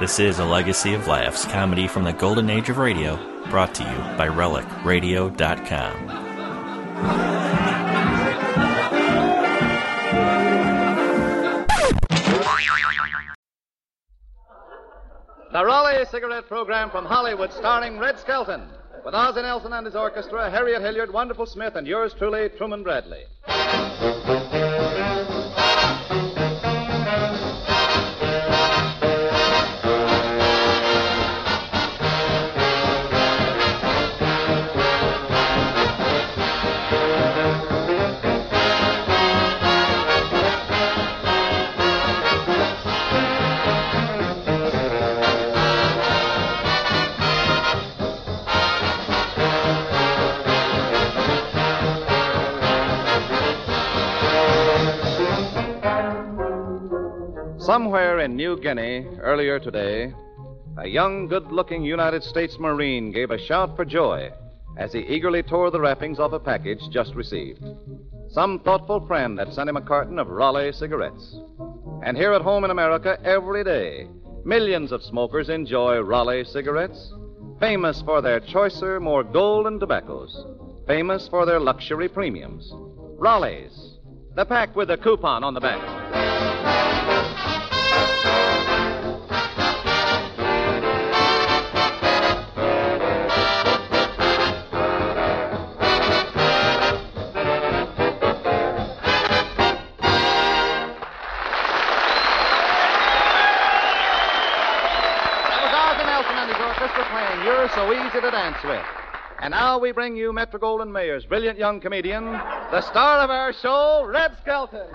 This is a legacy of laughs, comedy from the golden age of radio, brought to you by RelicRadio.com. The Raleigh Cigarette Program from Hollywood, starring Red Skelton, with Ozzie Nelson and his orchestra, Harriet Hilliard, Wonderful Smith, and yours truly, Truman Bradley. Somewhere in New Guinea, earlier today, a young, good looking United States Marine gave a shout for joy as he eagerly tore the wrappings off a package just received. Some thoughtful friend had sent him a carton of Raleigh cigarettes. And here at home in America, every day, millions of smokers enjoy Raleigh cigarettes, famous for their choicer, more golden tobaccos, famous for their luxury premiums. Raleigh's, the pack with a coupon on the back. So Easy to Dance With. And now we bring you Metro Goldwyn Mayer's brilliant young comedian, the star of our show, Red Skelton.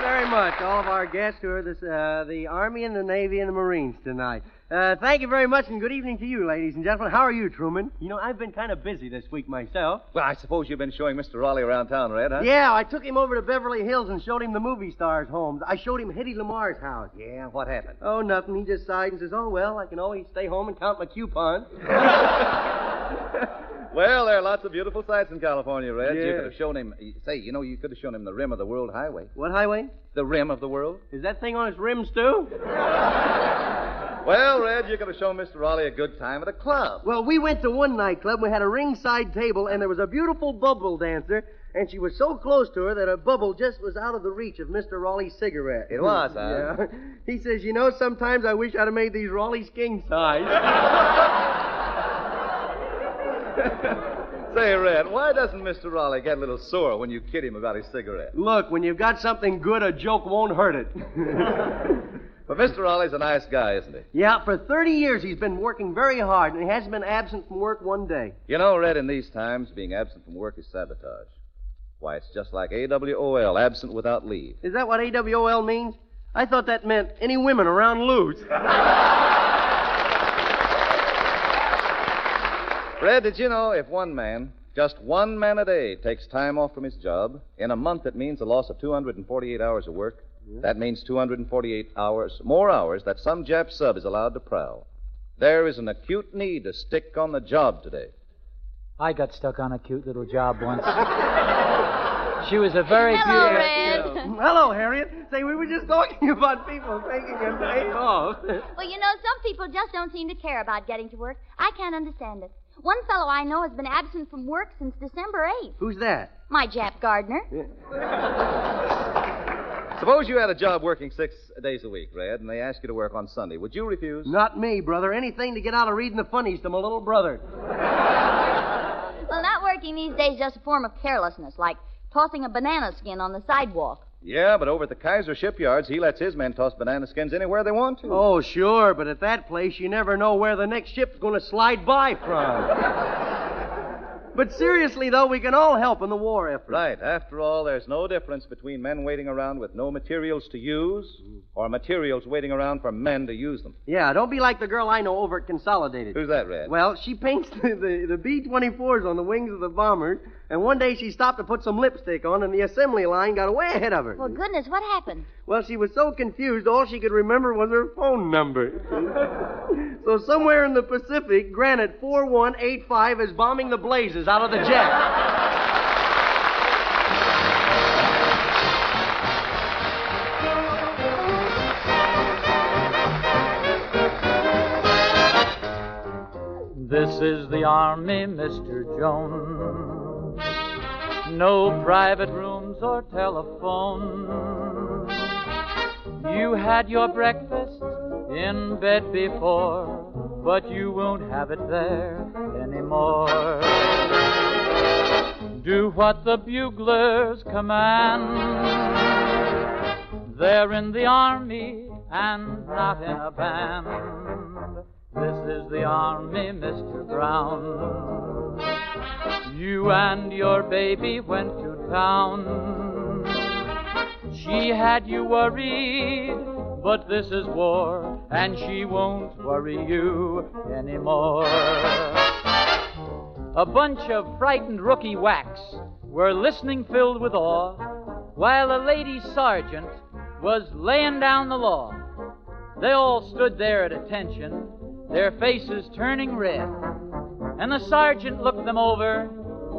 Very much, all of our guests who are this, uh, the Army and the Navy and the Marines tonight. Uh, thank you very much, and good evening to you, ladies and gentlemen. How are you, Truman? You know, I've been kind of busy this week myself. Well, I suppose you've been showing Mr. Raleigh around town, Red, huh? Yeah, I took him over to Beverly Hills and showed him the movie stars' homes. I showed him Hedy Lamarr's house. Yeah, what happened? Oh, nothing. He just sighed and says, "Oh well, I can always stay home and count my coupons." Well, there are lots of beautiful sights in California, Red. You could have shown him. Say, you know, you could have shown him the rim of the world highway. what highway? The rim of the world? Is that thing on its rims too? Well, Red, you could have shown Mr. Raleigh a good time at a club. Well, we went to one nightclub. We had a ringside table, and there was a beautiful bubble dancer, and she was so close to her that a bubble just was out of the reach of Mr. Raleigh's cigarette. It was, huh? Yeah. He says, you know, sometimes I wish I'd have made these Raleigh's king size. Say, Red, why doesn't Mr. Raleigh get a little sore when you kid him about his cigarette? Look, when you've got something good, a joke won't hurt it. But Mr. Raleigh's a nice guy, isn't he? yeah, for 30 years he's been working very hard, and he hasn't been absent from work one day. You know, Red, in these times, being absent from work is sabotage. Why, it's just like AWOL, absent without leave. Is that what AWOL means? I thought that meant any women around loose. Red, did you know if one man, just one man a day, takes time off from his job, in a month it means a loss of 248 hours of work? That means 248 hours, more hours that some Jap sub is allowed to prowl. There is an acute need to stick on the job today. I got stuck on a cute little job once. she was a very Hello, beautiful. Red. Mm, hello, Harriet. Say, we were just talking about people taking a day off. Well, you know, some people just don't seem to care about getting to work. I can't understand it. One fellow I know has been absent from work since December 8th. Who's that? My Jap gardener. Suppose you had a job working six days a week, Red, and they asked you to work on Sunday. Would you refuse? Not me, brother. Anything to get out of reading the funnies to my little brother. Well, not working these days is just a form of carelessness, like tossing a banana skin on the sidewalk. Yeah, but over at the Kaiser shipyards, he lets his men toss banana skins anywhere they want to. Oh, sure, but at that place, you never know where the next ship's going to slide by from. but seriously, though, we can all help in the war effort. Right. After all, there's no difference between men waiting around with no materials to use mm. or materials waiting around for men to use them. Yeah, don't be like the girl I know over at Consolidated. Who's that, Red? Well, she paints the, the, the B 24s on the wings of the bombers, and one day she stopped to put some lipstick on, and the assembly line got way ahead of her. Well, goodness, what happened? Well, she was so confused, all she could remember was her phone number. so somewhere in the Pacific, Granite 4185 is bombing the blazes out of the jet. This is the army, Mr. Jones. No private rooms or telephone. You had your breakfast in bed before, but you won't have it there anymore. Do what the buglers command. They're in the army and not in a band. This is the army, Mr. Brown. You and your baby went to town. She had you worried, but this is war, and she won't worry you anymore. A bunch of frightened rookie whacks were listening filled with awe, while a lady sergeant was laying down the law. They all stood there at attention, their faces turning red. And the sergeant looked them over,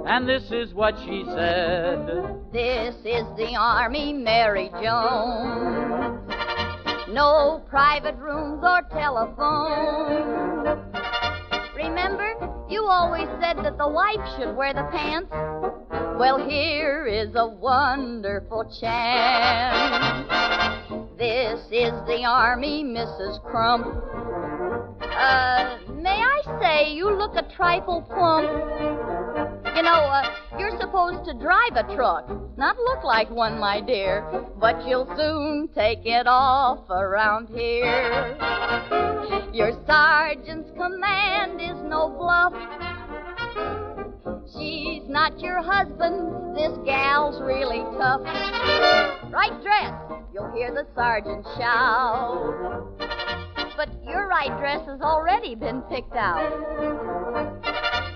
and this is what she said. This is the Army, Mary Jones. No private rooms or telephone. Remember, you always said that the wife should wear the pants. Well, here is a wonderful chance. This is the Army, Mrs. Crump. Uh, may I say you look a trifle plump? Know, uh, you're supposed to drive a truck, not look like one, my dear. But you'll soon take it off around here. Your sergeant's command is no bluff. She's not your husband. This gal's really tough. Right dress, you'll hear the sergeant shout. But your right dress has already been picked out.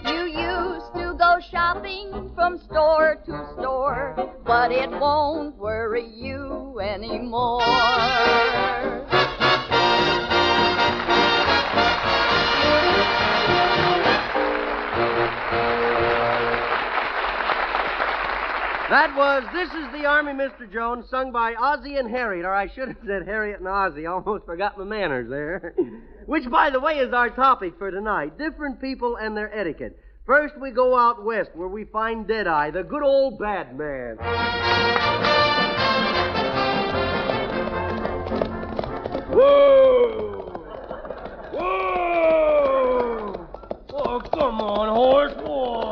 You used to go shopping from store to store, but it won't worry you anymore. That was This is the Army, Mr. Jones, sung by Ozzie and Harriet, or I should have said Harriet and Ozzie. Almost forgot my manners there. Which, by the way, is our topic for tonight different people and their etiquette. First, we go out west where we find Deadeye, the good old bad man. Whoa! Whoa! Oh, come on, horse. Whoa!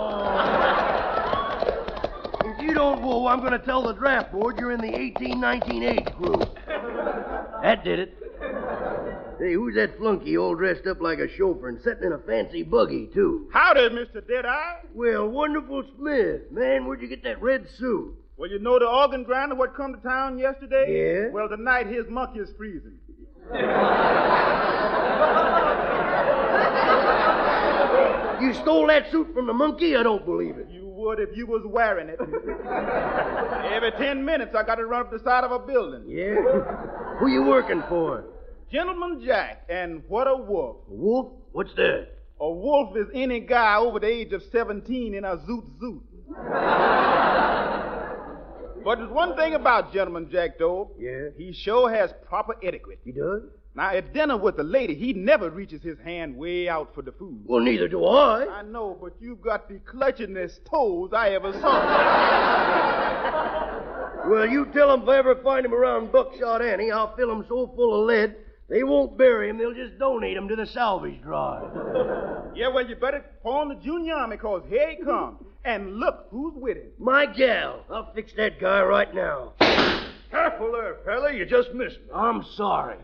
If you don't whoa, I'm going to tell the draft board you're in the 1819 age group. That did it. Hey, who's that flunky all dressed up like a chauffeur and sitting in a fancy buggy, too? Howdy, Mr. Deadeye. Well, wonderful Smith. Man, where'd you get that red suit? Well, you know the organ grinder what come to town yesterday? Yeah? Well, tonight his monkey is freezing. You stole that suit from the monkey? I don't believe it. You would if you was wearing it. Every ten minutes I got to run up the side of a building. Yeah? Who you working for? Gentleman Jack, and what a wolf. A wolf? What's that? A wolf is any guy over the age of 17 in a zoot zoot. but there's one thing about Gentleman Jack, though. Yeah? He sure has proper etiquette. He does? Now, at dinner with a lady, he never reaches his hand way out for the food. Well, neither do I. I know, but you've got the clutchingest toes I ever saw. Well, you tell 'em if I ever find him around Buckshot Annie, I'll fill 'em so full of lead, they won't bury him. They'll just donate him to the salvage drive. yeah, well, you better phone the junior army, cause here he comes. And look who's with him. My gal. I'll fix that guy right now. Careful there, fella. You just missed me. I'm sorry.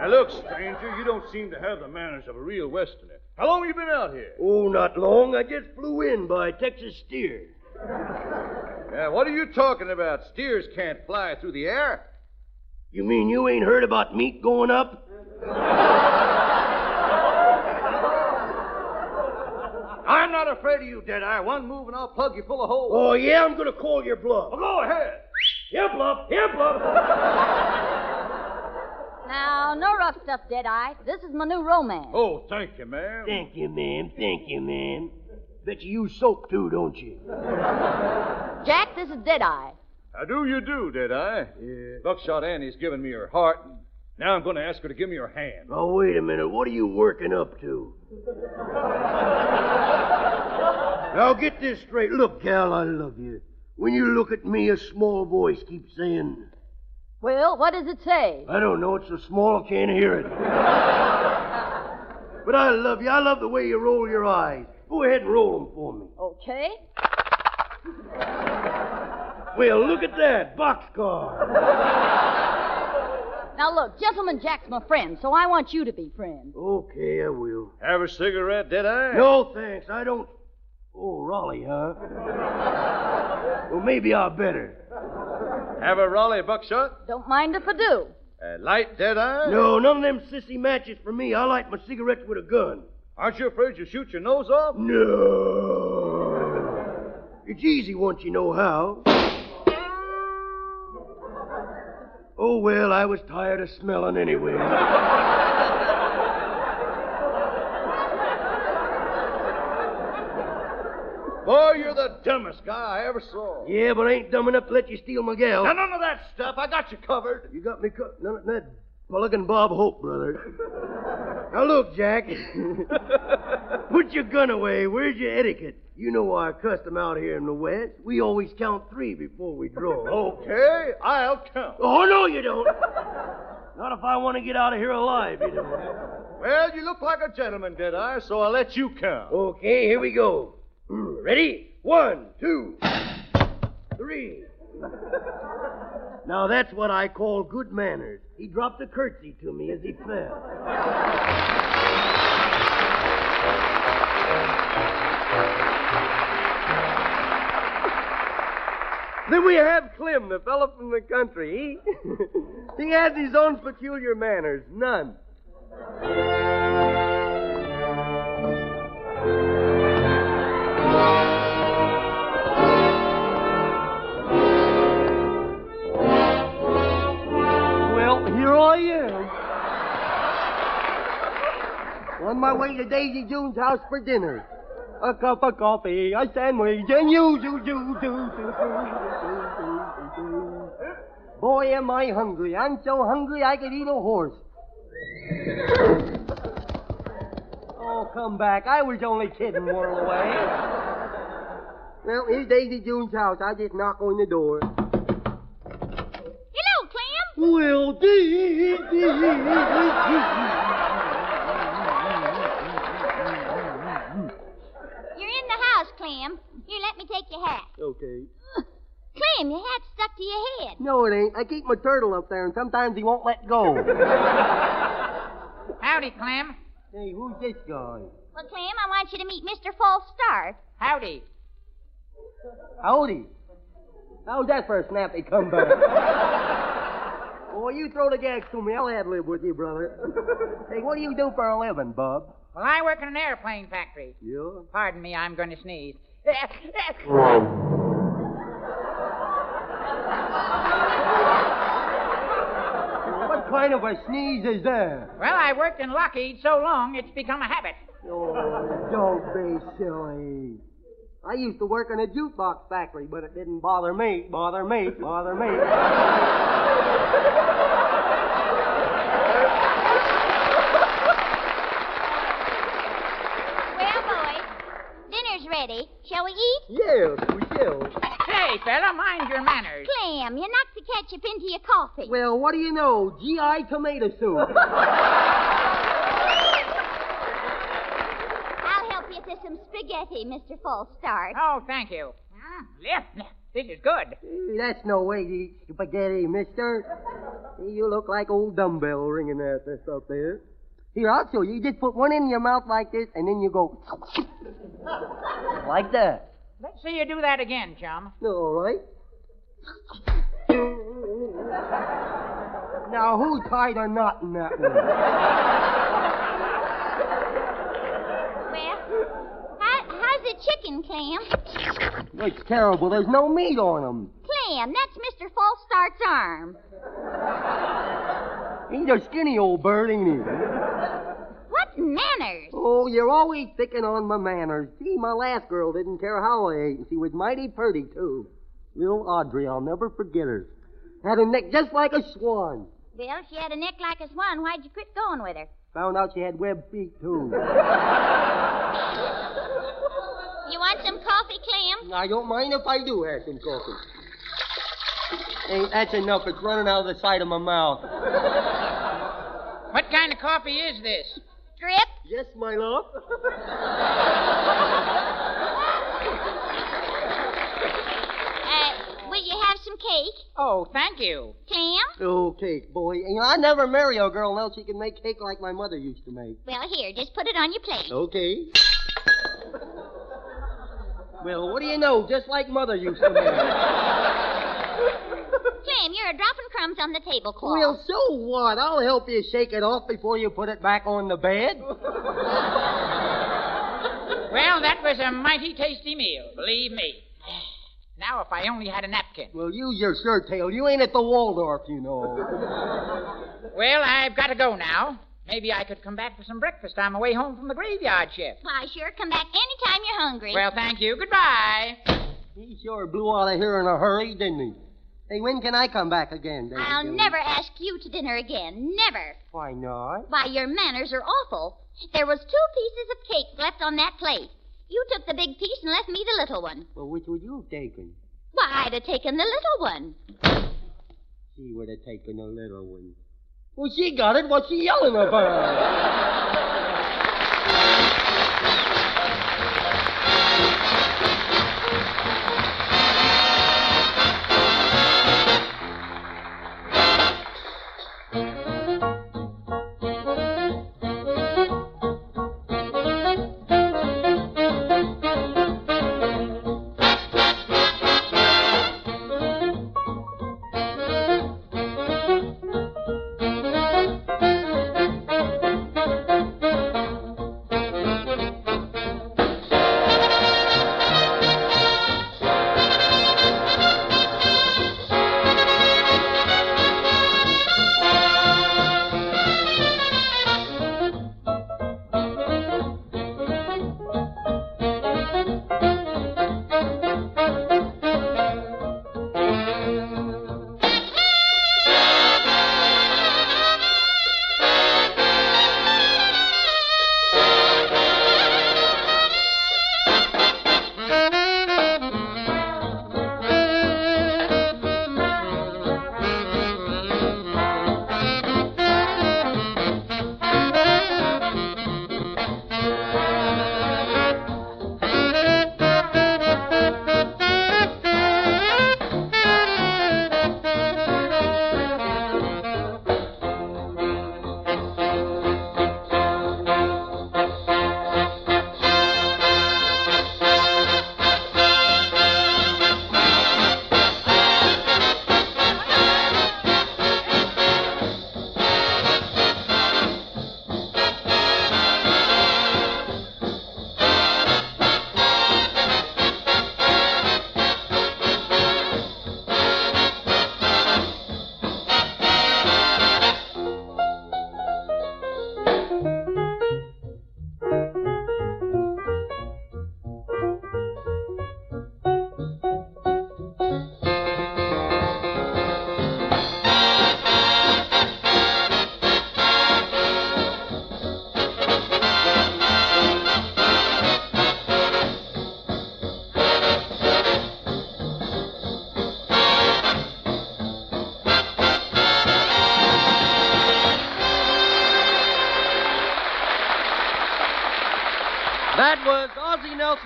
Now, look, stranger, you don't seem to have the manners of a real Westerner. How long have you been out here? Oh, not long. I just flew in by Texas Steer. Yeah, what are you talking about? Steers can't fly through the air. You mean you ain't heard about meat going up? I'm not afraid of you, Deadeye. One move and I'll plug you full of holes. Oh, yeah, I'm gonna call your bluff. Well, go ahead. Here, bluff. Here, bluff. Now, no rough stuff, Deadeye. This is my new romance. Oh, thank you, ma'am. Thank you, ma'am. Thank you, ma'am. Bet you use soap, too, don't you? Jack, this is Deadeye. How do you do, Deadeye? Yeah. Buckshot Annie's given me her heart, and Now I'm going to ask her to give me her hand. Oh, wait a minute. What are you working up to? now, get this straight. Look, gal, I love you. When you look at me, a small voice keeps saying, Well, what does it say? I don't know, it's so small I can't hear it. but I love you. I love the way you roll your eyes. Go ahead and roll them for me. Okay. Well, look at that. Boxcar. Now look, Gentleman Jack's my friend, so I want you to be friends. Okay, I will. Have a cigarette, did I? No, thanks. I don't. Oh, Raleigh, huh? well, maybe I better. Have a Raleigh buckshot? Don't mind if I do. A light dead eye? No, none of them sissy matches for me. I light my cigarettes with a gun. Aren't you afraid you'll shoot your nose off? No. It's easy once you know how. Oh, well, I was tired of smelling anyway. Boy, you're the dumbest guy I ever saw. yeah, but I ain't dumb enough to let you steal my gal. Now, none of that stuff. I got you covered. You got me cut. None of that Pelican Bob Hope, brother. now look, Jack. Put your gun away. Where's your etiquette? You know our custom out here in the West. We always count three before we draw. Okay, I'll count. Oh, no, you don't. Not if I want to get out of here alive, you don't. Well, you look like a gentleman, did I? So I'll let you count. Okay, here we go. Mm, Ready? One, two, three. Now that's what I call good manners. He dropped a curtsy to me as he fell. Then we have Clem, the fellow from the country. He, he has his own peculiar manners. None. you. On my way to Daisy June's house for dinner. A cup of coffee, a sandwich, and you, you, you, you, you, you, you, Boy, am I hungry. I'm so hungry I could eat a horse. oh, come back. I was only kidding, Whirlaway. well, here's Daisy June's house. I just knock on the door. Hello, Clem. Well, dee, You're in the house, Clem. Here, let me take your hat. Okay. Clem, your hat's stuck to your head. No, it ain't. I keep my turtle up there, and sometimes he won't let go. Howdy, Clem. hey, who's this guy? Well, Clem, I want you to meet Mr. False Start. Howdy. Howdy. How's that for a snappy comeback? Boy, you throw the gags to me. I'll ad lib with you, brother. hey, what do you do for a living, bub? Well, I work in an airplane factory. Yeah? Pardon me, I'm going to sneeze. What kind of a sneeze is that? well, I worked in Lockheed so long, it's become a habit. Oh, don't be silly. I used to work in a jukebox factory, but it didn't bother me, bother me, bother me. Well, boys, dinner's ready. Shall we eat? Yes, we shall. Say, fella, mind your manners. Clem, you knocked the ketchup into your coffee. Well, what do you know? GI tomato soup. I'll help you to some spaghetti, Mr. False Start. Oh, thank you. Mm, yeah, this is good. That's no way to eat spaghetti, mister. You look like old dumbbell ringing that this up there. Here, I'll show you. You just put one in your mouth like this, and then you go like that. Let's see you do that again, chum. All right. Now, who tied a knot in that one? Well, how, how's the chicken, Clem? It's terrible. There's no meat on them. Clem, that's Mr. False Start's arm. He's a skinny old bird, ain't he? What manners? Oh, you're always picking on my manners. See, my last girl didn't care how I ate, and she was mighty pretty, too. Little Audrey, I'll never forget her. Had a neck just like a swan. Well, she had a neck like a swan. Why'd you quit going with her? Found out she had web feet, too. You want some coffee, Clem? I don't mind if I do have some coffee. Ain't that's enough. It's running out of the side of my mouth. What kind of coffee is this? Drip? Yes, my love. Uh, will you have some cake? Oh, thank you. Clem? Oh, cake, boy. You know, I never marry a girl unless she can make cake like my mother used to make. Well, here, just put it on your plate. Okay. Well, what do you know? Just like mother used to make. Clem, you're dropping crumbs on the tablecloth. well, so what? I'll help you shake it off before you put it back on the bed. Well, that was a mighty tasty meal, believe me. Now, if I only had a napkin. well, use your shirt tail. You ain't at the Waldorf, you know. Well, I've got to go now. Maybe I could come back for some breakfast on my way home from the graveyard shift. Why, sure, come back anytime you're hungry. Well, thank you. Goodbye. he sure blew out of here in a hurry, didn't he? Hey, when can I come back again, Davy I'll Jones? never ask you to dinner again. Never. Why not? Why, your manners are awful. There was two pieces of cake left on that plate. You took the big piece and left me the little one. Well, which would you have taken? Why, I'd have taken the little one. She would have taken the little one. Well, she got it. What's she yelling about?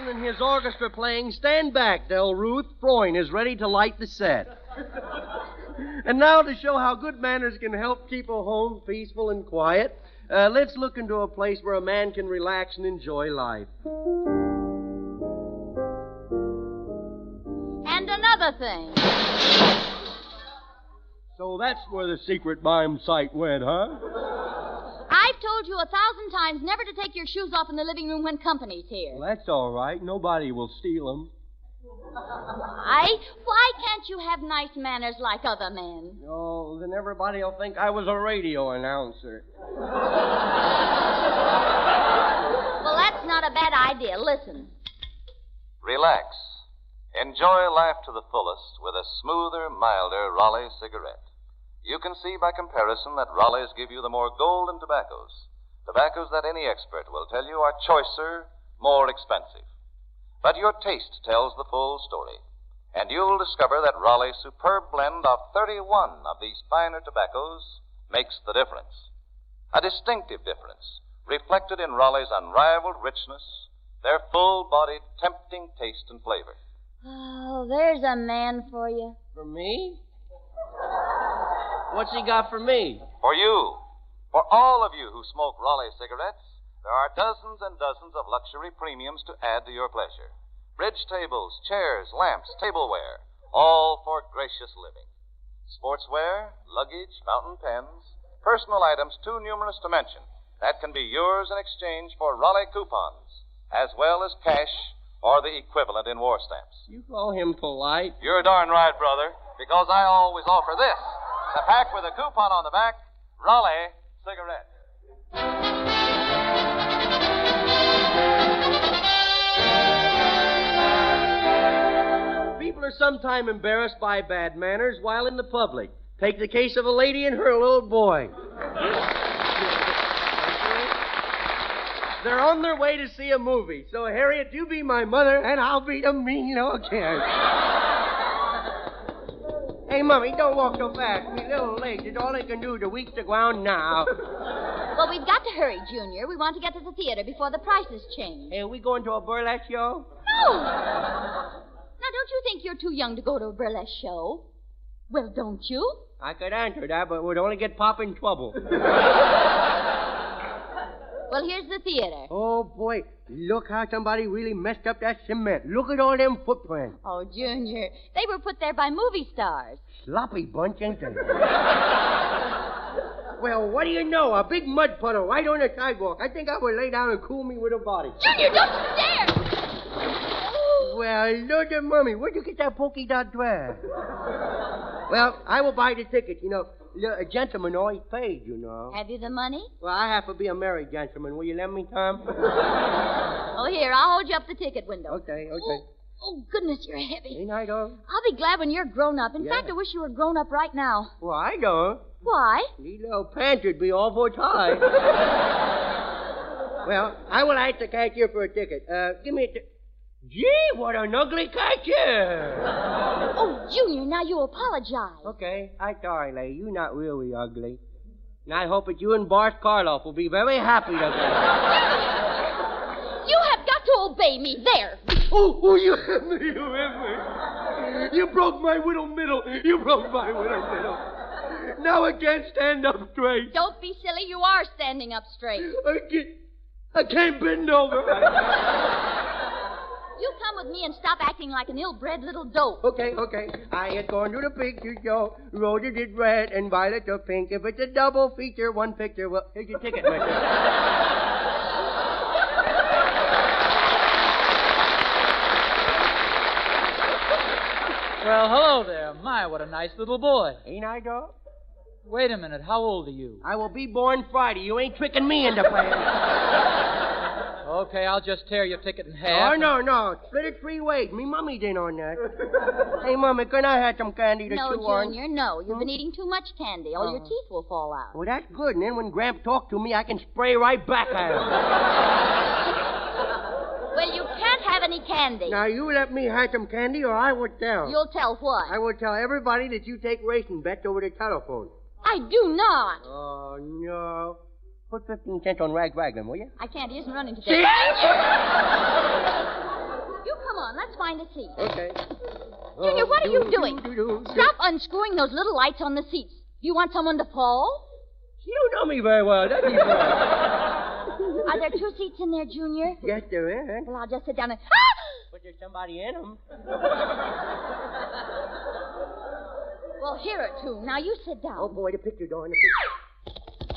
Ozzie and his orchestra playing Stand Back, Del Ruth. Freund is ready to light the set. and now, to show how good manners can help keep a home peaceful and quiet, uh, let's look into a place where a man can relax and enjoy life. And another thing. So that's where the secret mime site went, huh? I've told you a thousand times never to take your shoes off in the living room when company's here. Well, that's all right. Nobody will steal them. Why? Why can't you have nice manners like other men? Oh, then everybody will think I was a radio announcer. Well, that's not a bad idea. Listen. Relax. Enjoy life to the fullest with a smoother, milder Raleigh cigarette. You can see by comparison that Raleigh's give you the more golden tobaccos, tobaccos that any expert will tell you are choicer, more expensive. But your taste tells the full story, and you'll discover that Raleigh's superb blend of 31 of these finer tobaccos makes the difference. A distinctive difference, reflected in Raleigh's unrivaled richness, their full bodied, tempting taste and flavor. Oh, there's a man for you. For me? What's he got for me? For you, for all of you who smoke Raleigh cigarettes, there are dozens and dozens of luxury premiums to add to your pleasure. Bridge tables, chairs, lamps, tableware, all for gracious living. Sportswear, luggage, fountain pens, personal items too numerous to mention that can be yours in exchange for Raleigh coupons, as well as cash or the equivalent in war stamps. You call him polite? You're darn right, brother, because I always offer this the pack with a coupon on the back Raleigh cigarettes. People are sometimes embarrassed by bad manners while in the public. Take the case of a lady and her little boy. They're on their way to see a movie. So, Harriet, you be my mother, and I'll be the mean little kid. Hey, Mummy, don't walk so fast. Me little legs is all they can do to reach the ground now. Well, we've got to hurry, Junior. We want to get to the theater before the prices change. Hey, are we going to a burlesque show? No! Now, don't you think you're too young to go to a burlesque show? Well, don't you? I could answer that, but it would only get Pop in trouble. Well, here's the theater. oh, boy. Look how somebody really messed up that cement. Look at all them footprints. Oh, Junior, they were put there by movie stars. Sloppy bunch, ain't they? well, what do you know? A big mud puddle right on the sidewalk. I think I would lay down and cool me with a body. Junior, don't you dare! Well, Lord of Mummy, where'd you get that polka dot dress? well, I will buy the ticket. You know, a gentleman always pays, you know. Have you the money? Well, I have to be a married gentleman. Will you lend me, Tom? Oh, here, I'll hold you up the ticket window. okay, okay. Oh, goodness, you're heavy. Ain't I, though? I'll be glad when you're grown up. In Yeah. fact, I wish you were grown up right now. Well, I don't. Why? These little pants would be awful tight. well, I will ask the cashier for a ticket. Uh, give me a ti- Gee, what an ugly cashier! Oh, Junior, now you apologize. Okay, I'm sorry, lady. You're not really ugly. And I hope that you and Bart Karloff will be very happy together. You have got to obey me. There. oh, oh, you have me, you have me. You broke my little middle. You broke my little middle. Now I can't stand up straight. Don't be silly. You are standing up straight. I can't, I can't bend over. You come with me and stop acting like an ill-bred little dope. Okay, okay. I ain't going to the picture show. Roses is red and violets are pink. If it's a double feature, one picture, well, here's your ticket, mister. Well, hello there. My, what a nice little boy. Ain't I, dog? Wait a minute. How old are you? I will be born Friday. You ain't tricking me into playing. Okay, I'll just tear your ticket in half. Oh, no, no. Split it three ways. Me mummy didn't on that. hey, mummy, can I have some candy to No, chew on? Junior, no. You've been eating too much candy. All your Oh. teeth will fall out. Well, that's good. And then when Gramp talks to me, I can spray right back at him. Well, you can't have any candy. now, you let me have some candy, or I will tell. You'll tell what? I will tell everybody that you take racing bets over the telephone. I do not. Oh, no. Put 15 cents on Rag Raglan, will you? I can't. He isn't running See? today. You come on. Let's find a seat. Okay. Junior, what are you doing? do, do, do. Stop unscrewing those little lights on the seats. Do you want someone to fall? You don't know me very well, does he? Are there two seats in there, Junior? yes, there is. Well, I'll just sit down and. Ah! But there's somebody in them. Well, here are two. Now you sit down. Oh, boy, the picture door. The picture.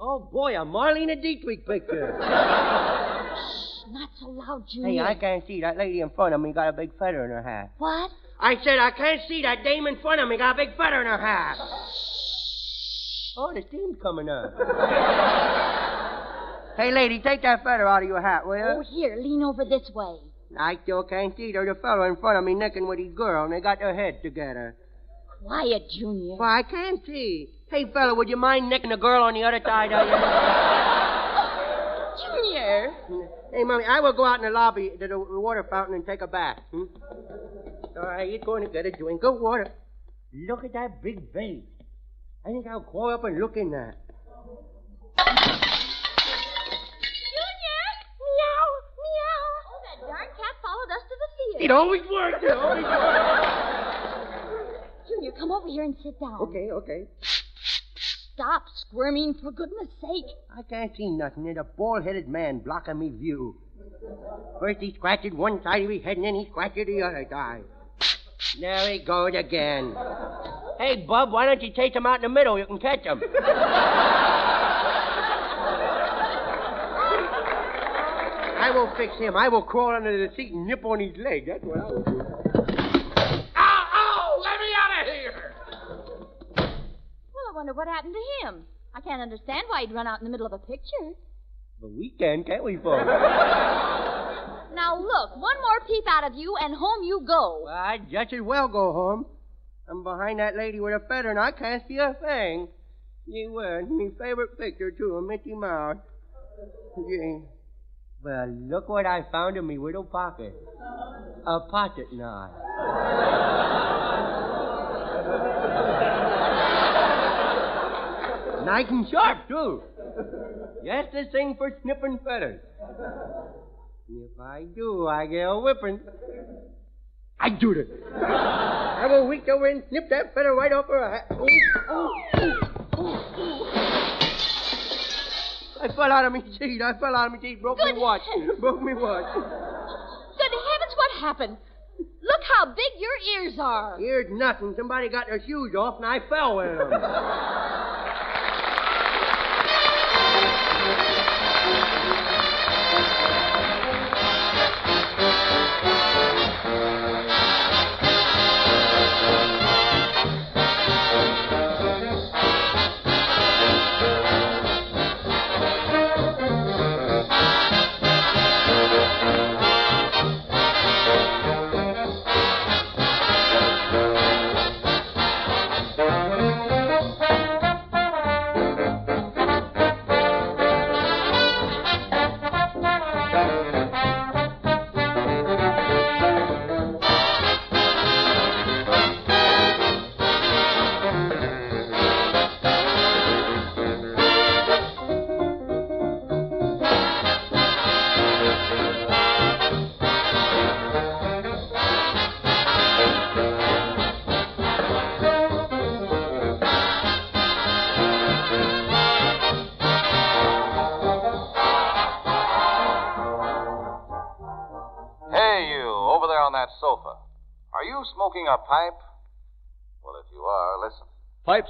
Oh, boy, a Marlene Dietrich picture. Shh, Not so loud, Junior. hey, I can't see. That lady in front of me got a big feather in her hat. What? I said I can't see that dame in front of me got a big feather in her hat. Shh. Oh, the steam's coming up. hey, lady, take that feather out of your hat, will you? Oh, here, lean over this way. I still can't see. There's a fellow in front of me necking with his girl, and they got their heads together. quiet, Junior. Why, I can't see. Hey, fella, would you mind nicking the girl on the other side of you? Junior. Hey, Mommy, I will go out in the lobby to the water fountain and take a bath. Hmm? All right, you're going to get a drink of water. Look at that big vase. I think I'll crawl up and look in there. Junior! Meow! Meow! Oh, that. Darn cat followed us to the theater. It always works. It always works. Junior, come over here and sit down. Okay, okay. Stop squirming, for goodness sake. I can't see nothing. There's a bald-headed man blocking me view. First he scratches one side of his head, and then he scratches the other side. There he goes again. Hey, Bub, why don't you chase him out in the middle? You can catch him. I will fix him. I will crawl under the seat and nip on his leg. That's what I will do. Ow, ow! Let me out of here! Well, I wonder what happened to him. I can't understand why he'd run out in the middle of a picture. But we can, can't we, folks? now, look, one more peep out of you, and home you go. Well, I'd just as well go home. I'm behind that lady with a feather, and I can't see a thing. You were my favorite picture, too, of Mickey Mouse. Well, look what I found in me little pocket. A pocket knife. nice and sharp, too. Just the thing for snipping feathers. If I do, I get a whipping. I do it. I will reach over and snip that feather right off her hat. I fell out of my seat. I fell out of my seat. Broke Good me watch. Broke me watch. Good heavens, what happened? Look how big your ears are. Ears nothing. Somebody got their shoes off, and I fell with them.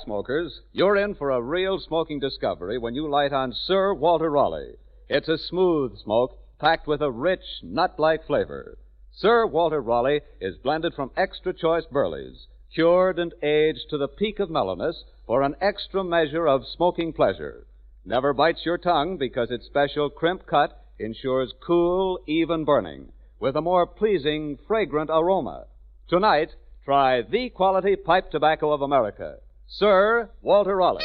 smokers, you're in for a real smoking discovery when you light on Sir Walter Raleigh. It's a smooth smoke packed with a rich, nut like flavor. Sir Walter Raleigh is blended from extra choice burleys, cured and aged to the peak of mellowness for an extra measure of smoking pleasure. Never bites your tongue because its special crimp cut ensures cool, even burning with a more pleasing, fragrant aroma. Tonight, try the quality pipe tobacco of America, Sir Walter Raleigh.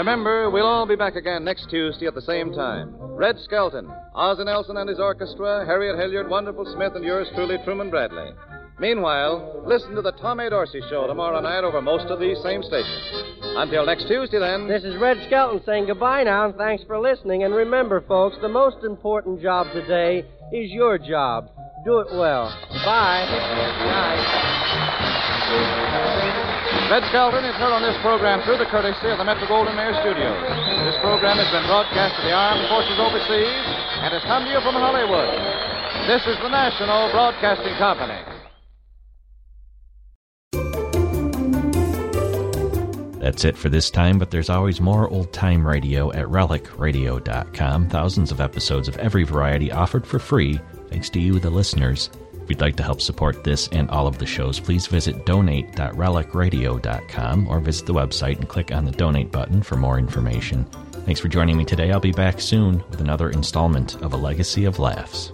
Remember, we'll all be back again next Tuesday at the same time. Red Skelton, Ozzie Nelson and his orchestra, Harriet Hilliard, Wonderful Smith, and yours truly, Truman Bradley. Meanwhile, listen to the Tommy Dorsey Show tomorrow night over most of these same stations. Until next Tuesday, then. This is Red Skelton saying goodbye now, and thanks for listening. And remember, folks, the most important job today is your job. Do it well. Bye. Red Skelton is heard on this program through the courtesy of the Metro Goldwyn Mayer Studios. This program has been broadcast to the armed forces overseas and has come to you from Hollywood. This is the National Broadcasting Company. That's it for this time, but there's always more old time radio at relicradio.com. Thousands of episodes of every variety offered for free Thanks to you, the listeners. If you'd like to help support this and all of the shows, please visit donate.relicradio.com or visit the website and click on the donate button for more information. Thanks for joining me today. I'll be back soon with another installment of A Legacy of Laughs.